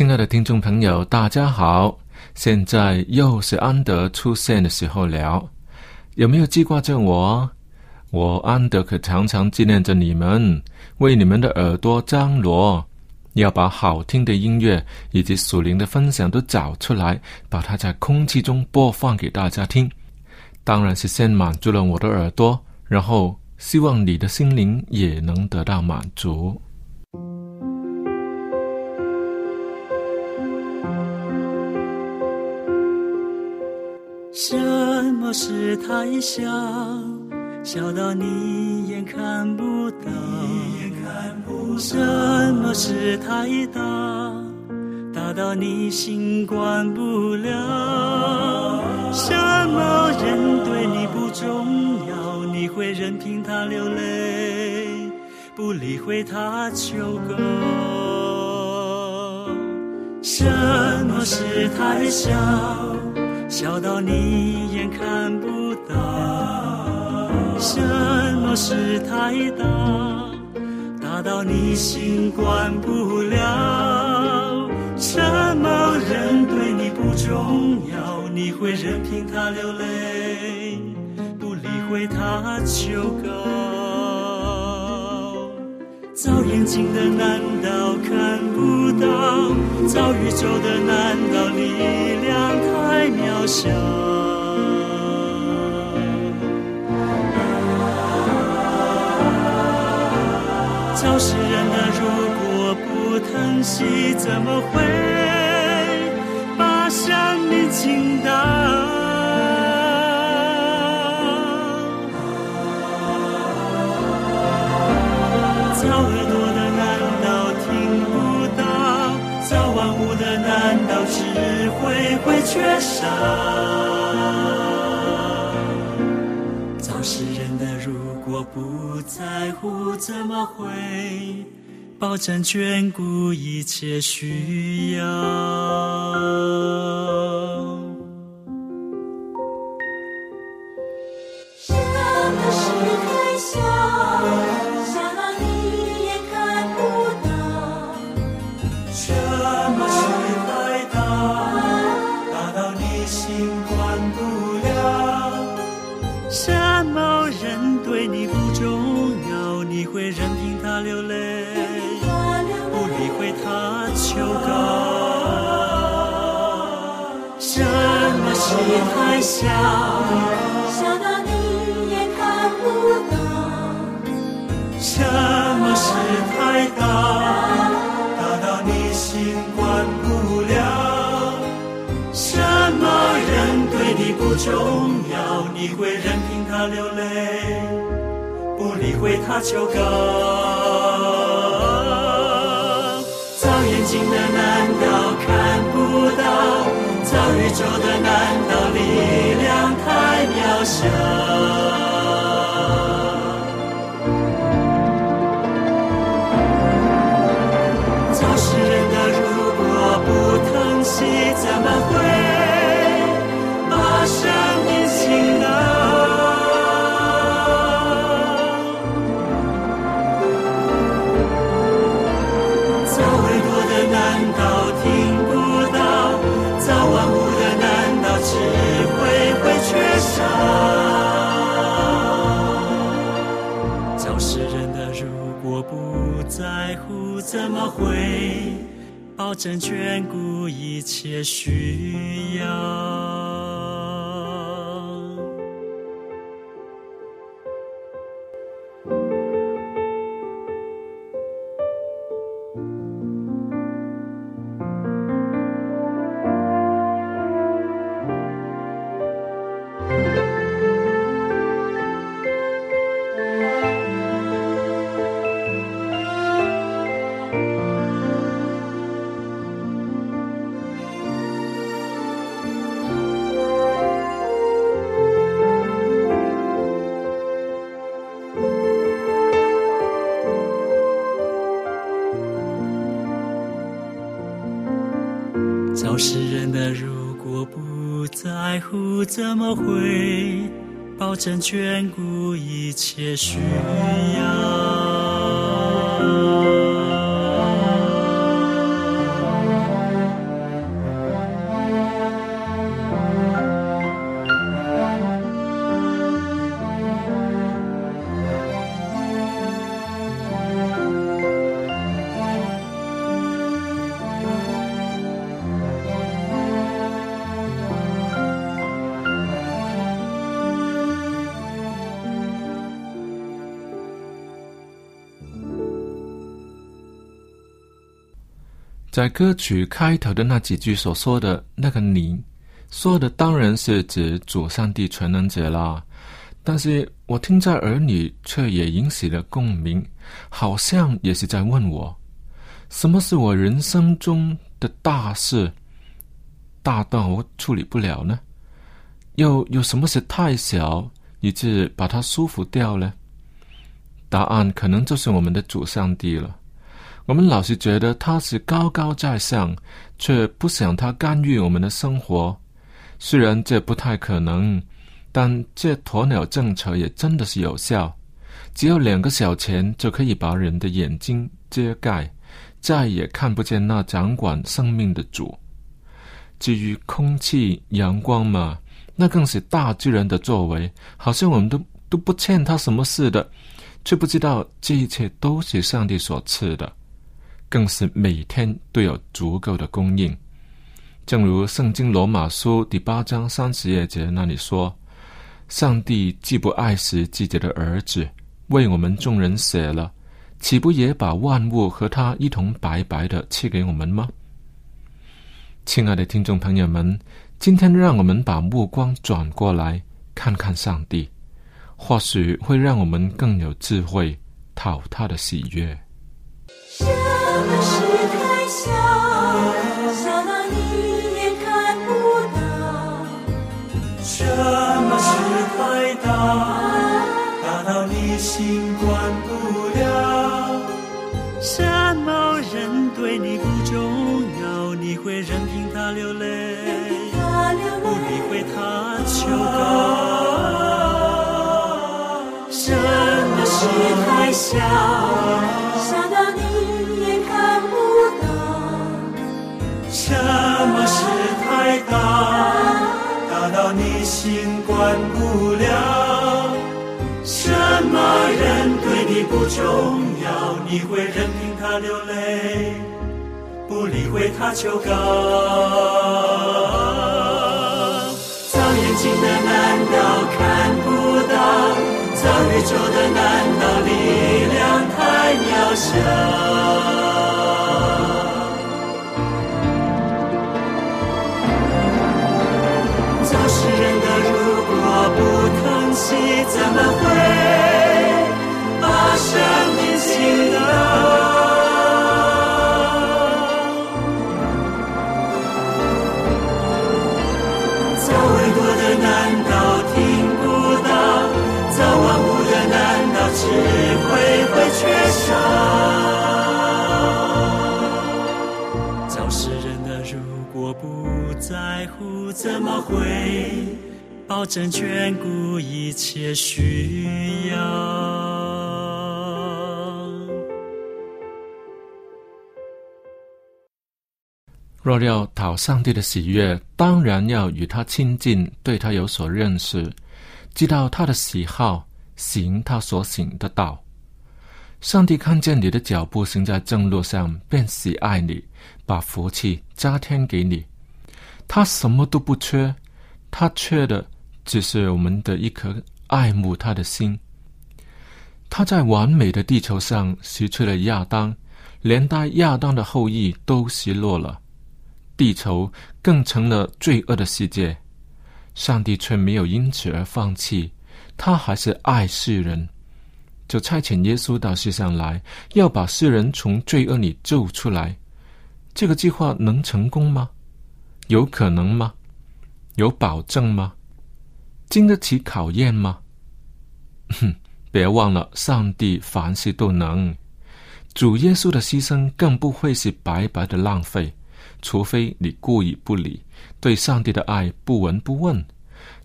亲爱的听众朋友，大家好！现在又是安德出现的时候了。有没有记挂着我？我安德可常常纪念着你们，为你们的耳朵张罗，要把好听的音乐以及属灵的分享都找出来，把它在空气中播放给大家听。当然是先满足了我的耳朵，然后希望你的心灵也能得到满足。什么事太小，小到你眼看不到；什么事太大，大到你心管不了。什么人对你不重要，你会任凭他流泪，不理会他求告。什么事太小？小到你眼看不到，什么事太大，大到你心管不了。什么人对你不重要，你会任凭他流泪，不理会他求告。造眼睛的难道看不到？造宇宙的难道力量太渺小？造世人的如果不疼惜，怎么会把生命倾倒？的难道智慧会缺少？造世人的如果不在乎，怎么会保证眷顾一切需要？什么事太小，小到你也看不到；什么事太大，大到你心管不了。什么人对你不重要，你会任凭他流泪，不理会他求告。造眼睛的难道看不到？小宇宙的，难道力量太渺小？教世人的，如果不疼惜，怎么会？怎么会保证眷顾一切需要？世人的如果不在乎，怎么会保证眷顾一切需要？在歌曲开头的那几句所说的那个“你”，说的当然是指主上帝全能者啦。但是我听在耳里，却也引起了共鸣，好像也是在问我：什么是我人生中的大事，大到我处理不了呢？又有什么是太小，以致把它舒服掉呢？答案可能就是我们的主上帝了。我们老是觉得他是高高在上，却不想他干预我们的生活。虽然这不太可能，但这鸵鸟政策也真的是有效。只要两个小钱就可以把人的眼睛遮盖，再也看不见那掌管生命的主。至于空气、阳光嘛，那更是大自然的作为，好像我们都都不欠他什么似的，却不知道这一切都是上帝所赐的。更是每天都有足够的供应，正如《圣经·罗马书》第八章三十页节那里说：“上帝既不爱惜自己的儿子，为我们众人死了，岂不也把万物和他一同白白的赐给我们吗？”亲爱的听众朋友们，今天让我们把目光转过来看看上帝，或许会让我们更有智慧，讨他的喜悦。大，到你心管不了？什么人对你不重要，你会任凭他流泪，不理，会他求告？什么事太小？小到你也看不到。什么事太大，大到你心管不了？骂人对你不重要，你会任凭他流泪，不理会他求告？造眼睛的难道看不到？造宇宙的难道力量太渺小？造世人的如果不疼惜，怎么会生命倾倒？造维多的难道听不到？造万物的难道智慧会缺少？造世人的如果不在乎，怎么会保证眷顾一切需要？若要讨上帝的喜悦，当然要与他亲近，对他有所认识，知道他的喜好，行他所行的道。上帝看见你的脚步行在正路上，便喜爱你，把福气加添给你。他什么都不缺，他缺的只是我们的一颗爱慕他的心。他在完美的地球上失去了亚当，连带亚当的后裔都失落了，地球更成了罪恶的世界。上帝却没有因此而放弃，他还是爱世人。就差遣耶稣到世上来，要把世人从罪恶里救出来。这个计划能成功吗？有可能吗？有保证吗？经得起考验吗？哼，别忘了，上帝凡事都能。主耶稣的牺牲更不会是白白的浪费，除非你故意不理，对上帝的爱不闻不问。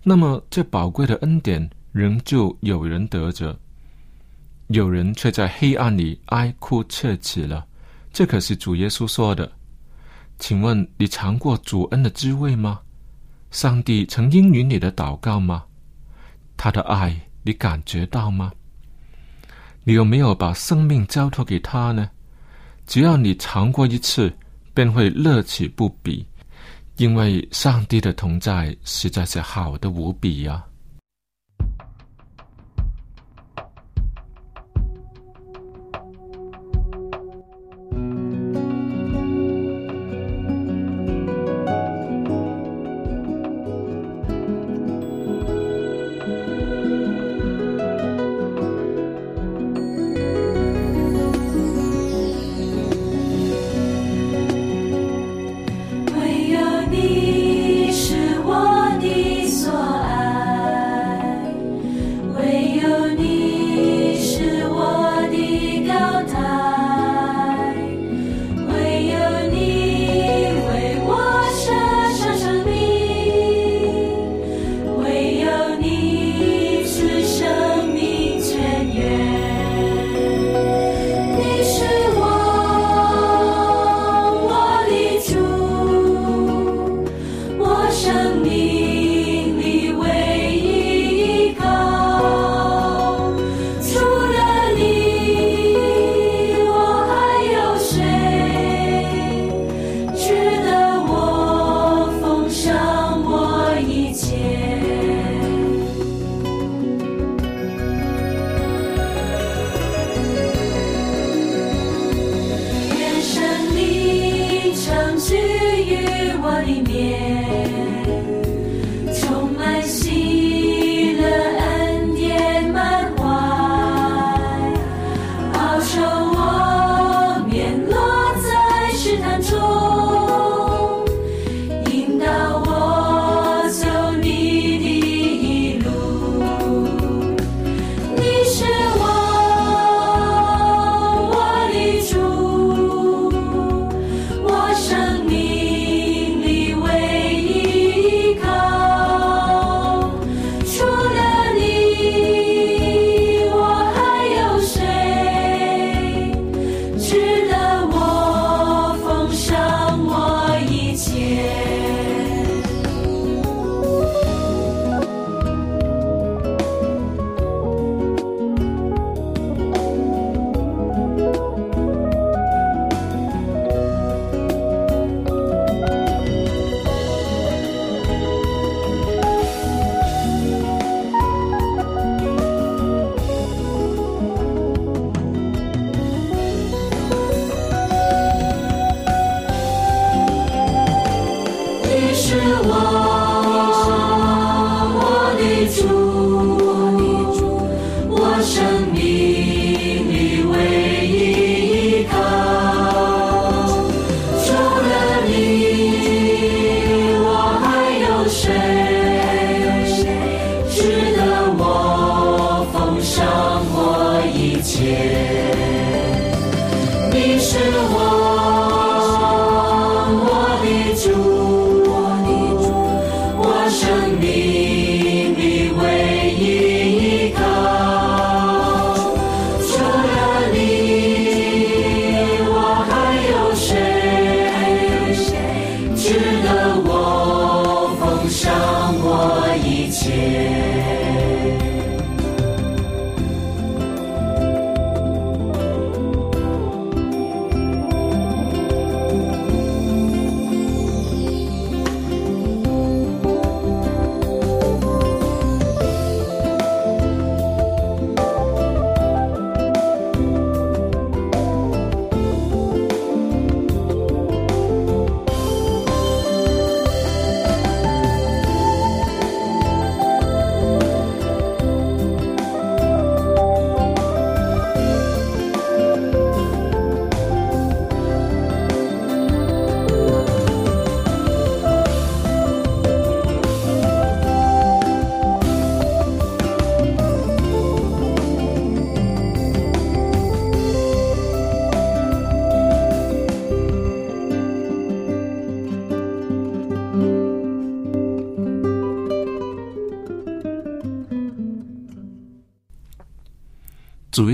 那么，这宝贵的恩典仍旧有人得着。有人却在黑暗里哀哭切齿了，这可是主耶稣说的。请问你尝过主恩的滋味吗？上帝曾应允你的祷告吗？他的爱你感觉到吗？你有没有把生命交托给他呢？只要你尝过一次，便会乐此不彼，因为上帝的同在实在是好的无比呀。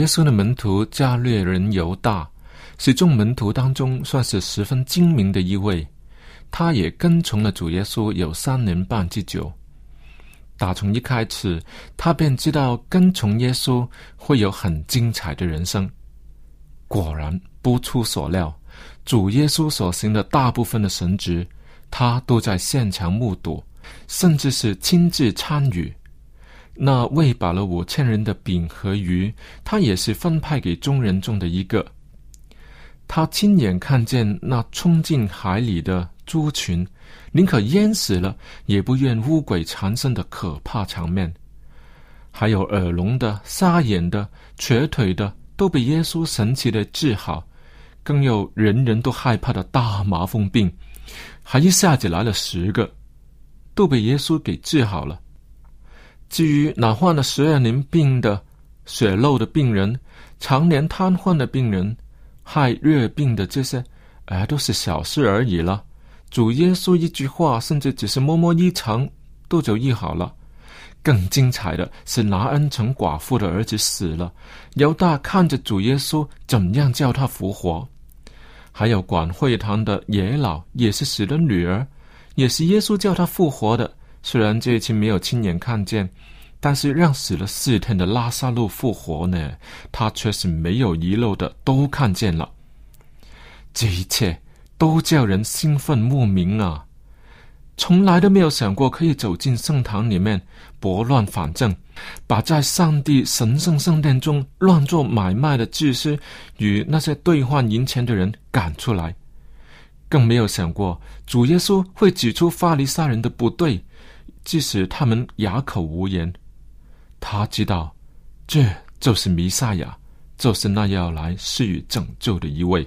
耶稣的门徒加略人犹大，是众门徒当中算是十分精明的一位。他也跟从了主耶稣有三年半之久。打从一开始，他便知道跟从耶稣会有很精彩的人生。果然不出所料，主耶稣所行的大部分的神职，他都在现场目睹，甚至是亲自参与。那喂饱了五千人的饼和鱼，他也是分派给众人中的一个。他亲眼看见那冲进海里的猪群，宁可淹死了，也不愿乌鬼缠身的可怕场面。还有耳聋的、沙眼的、瘸腿的，都被耶稣神奇的治好。更有人人都害怕的大麻风病，还一下子来了十个，都被耶稣给治好了。至于那患了十二年病的、血漏的病人、常年瘫痪的病人、害热病的这些，哎，都是小事而已了。主耶稣一句话，甚至只是摸摸衣裳，都就医好了。更精彩的是，拿恩城寡妇的儿子死了，犹大看着主耶稣怎样叫他复活；还有管会堂的野老也是死了女儿，也是耶稣叫他复活的。虽然这一次没有亲眼看见，但是让死了四天的拉萨路复活呢，他却是没有遗漏的都看见了。这一切都叫人兴奋莫名啊！从来都没有想过可以走进圣堂里面拨乱反正，把在上帝神圣圣殿中乱做买卖的祭司与那些兑换银钱的人赶出来，更没有想过主耶稣会指出法利赛人的不对。即使他们哑口无言，他知道，这就是弥赛亚，就是那要来施予拯救的一位。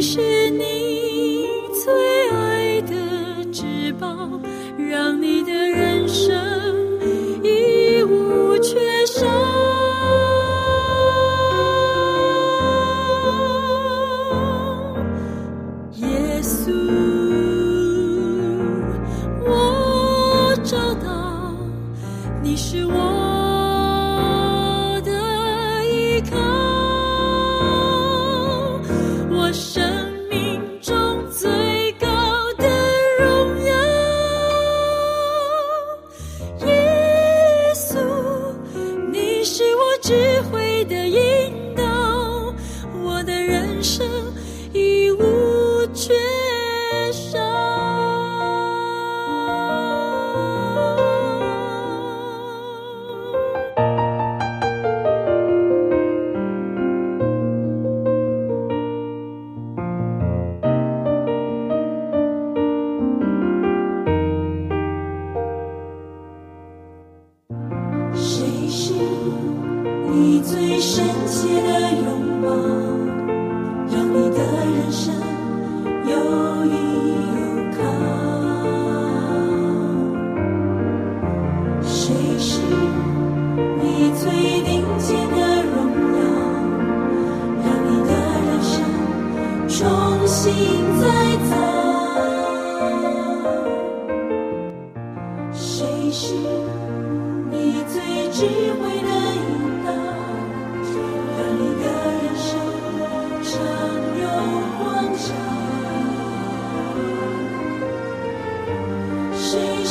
是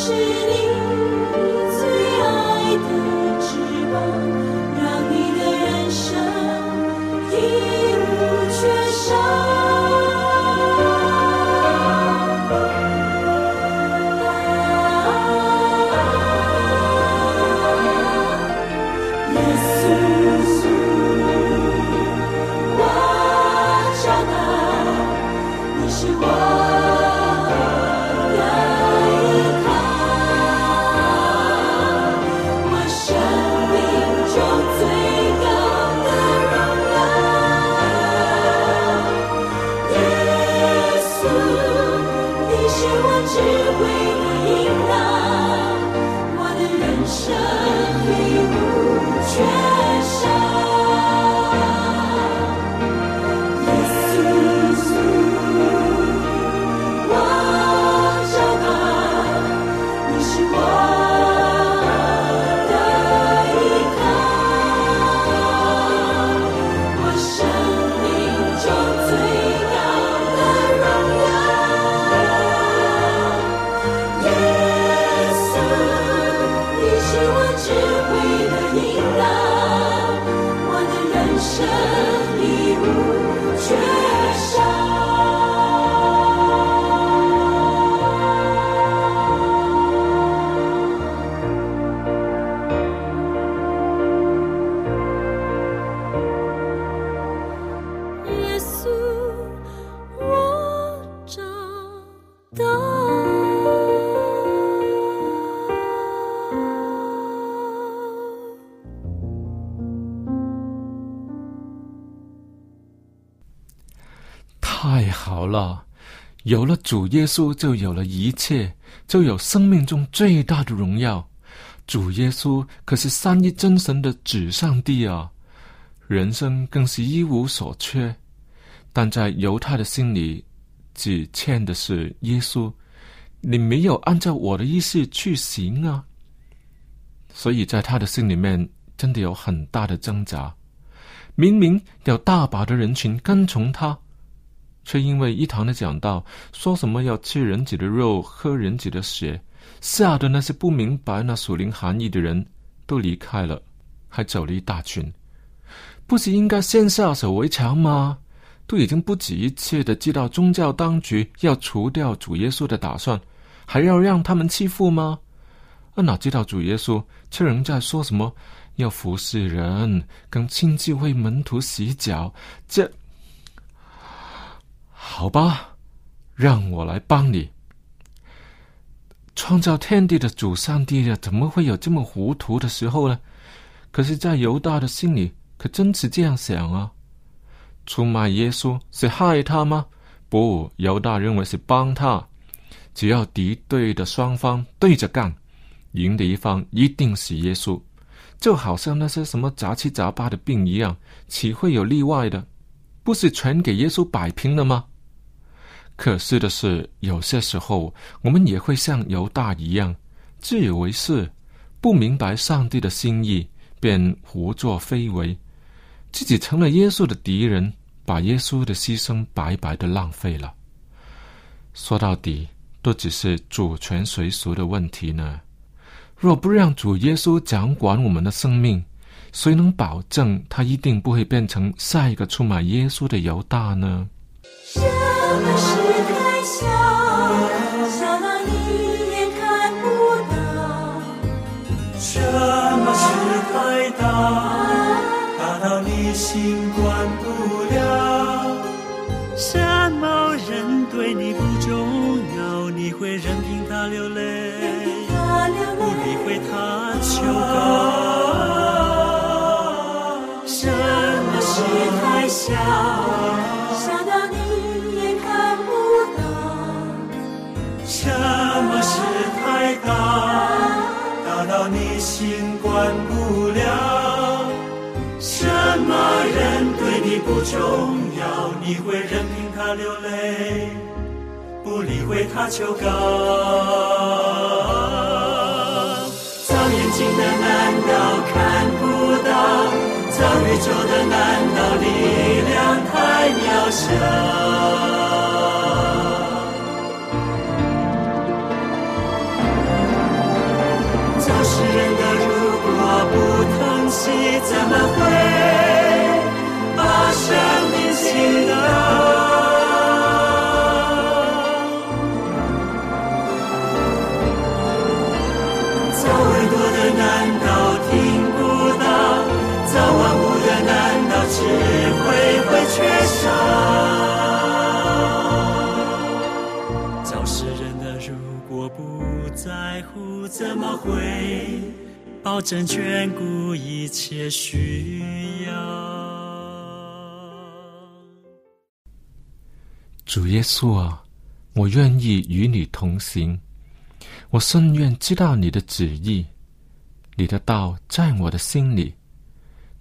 是你了！有了主耶稣，就有了一切，就有生命中最大的荣耀。主耶稣可是三一真神的子上帝啊，人生更是一无所缺。但在犹太的心里，只欠的是耶稣，你没有按照我的意思去行啊。所以在他的心里面，真的有很大的挣扎。明明有大把的人群跟从他。却因为一堂的讲道，说什么要吃人子的肉，喝人子的血，吓得那些不明白那属灵含义的人都离开了，还走了一大群。不是应该先下手为强吗？都已经不止一切的知道宗教当局要除掉主耶稣的打算，还要让他们欺负吗？啊，哪知道主耶稣却仍在说什么要服侍人，跟亲自为门徒洗脚，这。好吧，让我来帮你。创造天地的主上帝呀，怎么会有这么糊涂的时候呢？可是，在犹大的心里，可真是这样想啊。出卖耶稣是害他吗？不，犹大认为是帮他。只要敌对的双方对着干，赢的一方一定是耶稣。就好像那些什么杂七杂八的病一样，岂会有例外的？不是全给耶稣摆平了吗？可惜的是，有些时候我们也会像犹大一样，自以为是，不明白上帝的心意，便胡作非为，自己成了耶稣的敌人，把耶稣的牺牲白白的浪费了。说到底，都只是主权谁属的问题呢？若不让主耶稣掌管我们的生命，谁能保证他一定不会变成下一个出卖耶稣的犹大呢？心管不了。什么人对你不重要，你会任凭他流泪，不理，会他求告。什么事太小，小到你也看不到；什么事太大，大到你心管不了。重要，你会任凭他流泪，不理会他求告。造眼睛的难道看不到？造宇宙的难道力量太渺小？造世人的如果不疼惜，怎么会你呢？早会多的难道听不到？早晚无的，难道智慧会缺少？造世人的如果不在乎，怎么会保证眷顾一切需要？主耶稣啊，我愿意与你同行，我深愿知道你的旨意，你的道在我的心里。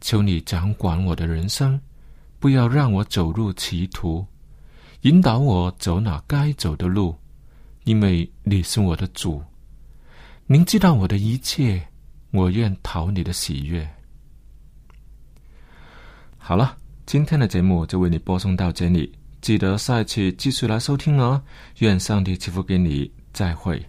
求你掌管我的人生，不要让我走入歧途，引导我走那该走的路，因为你是我的主。您知道我的一切，我愿讨你的喜悦。好了，今天的节目就为你播送到这里，记得下一期继续来收听哦。愿上帝祝福给你，再会。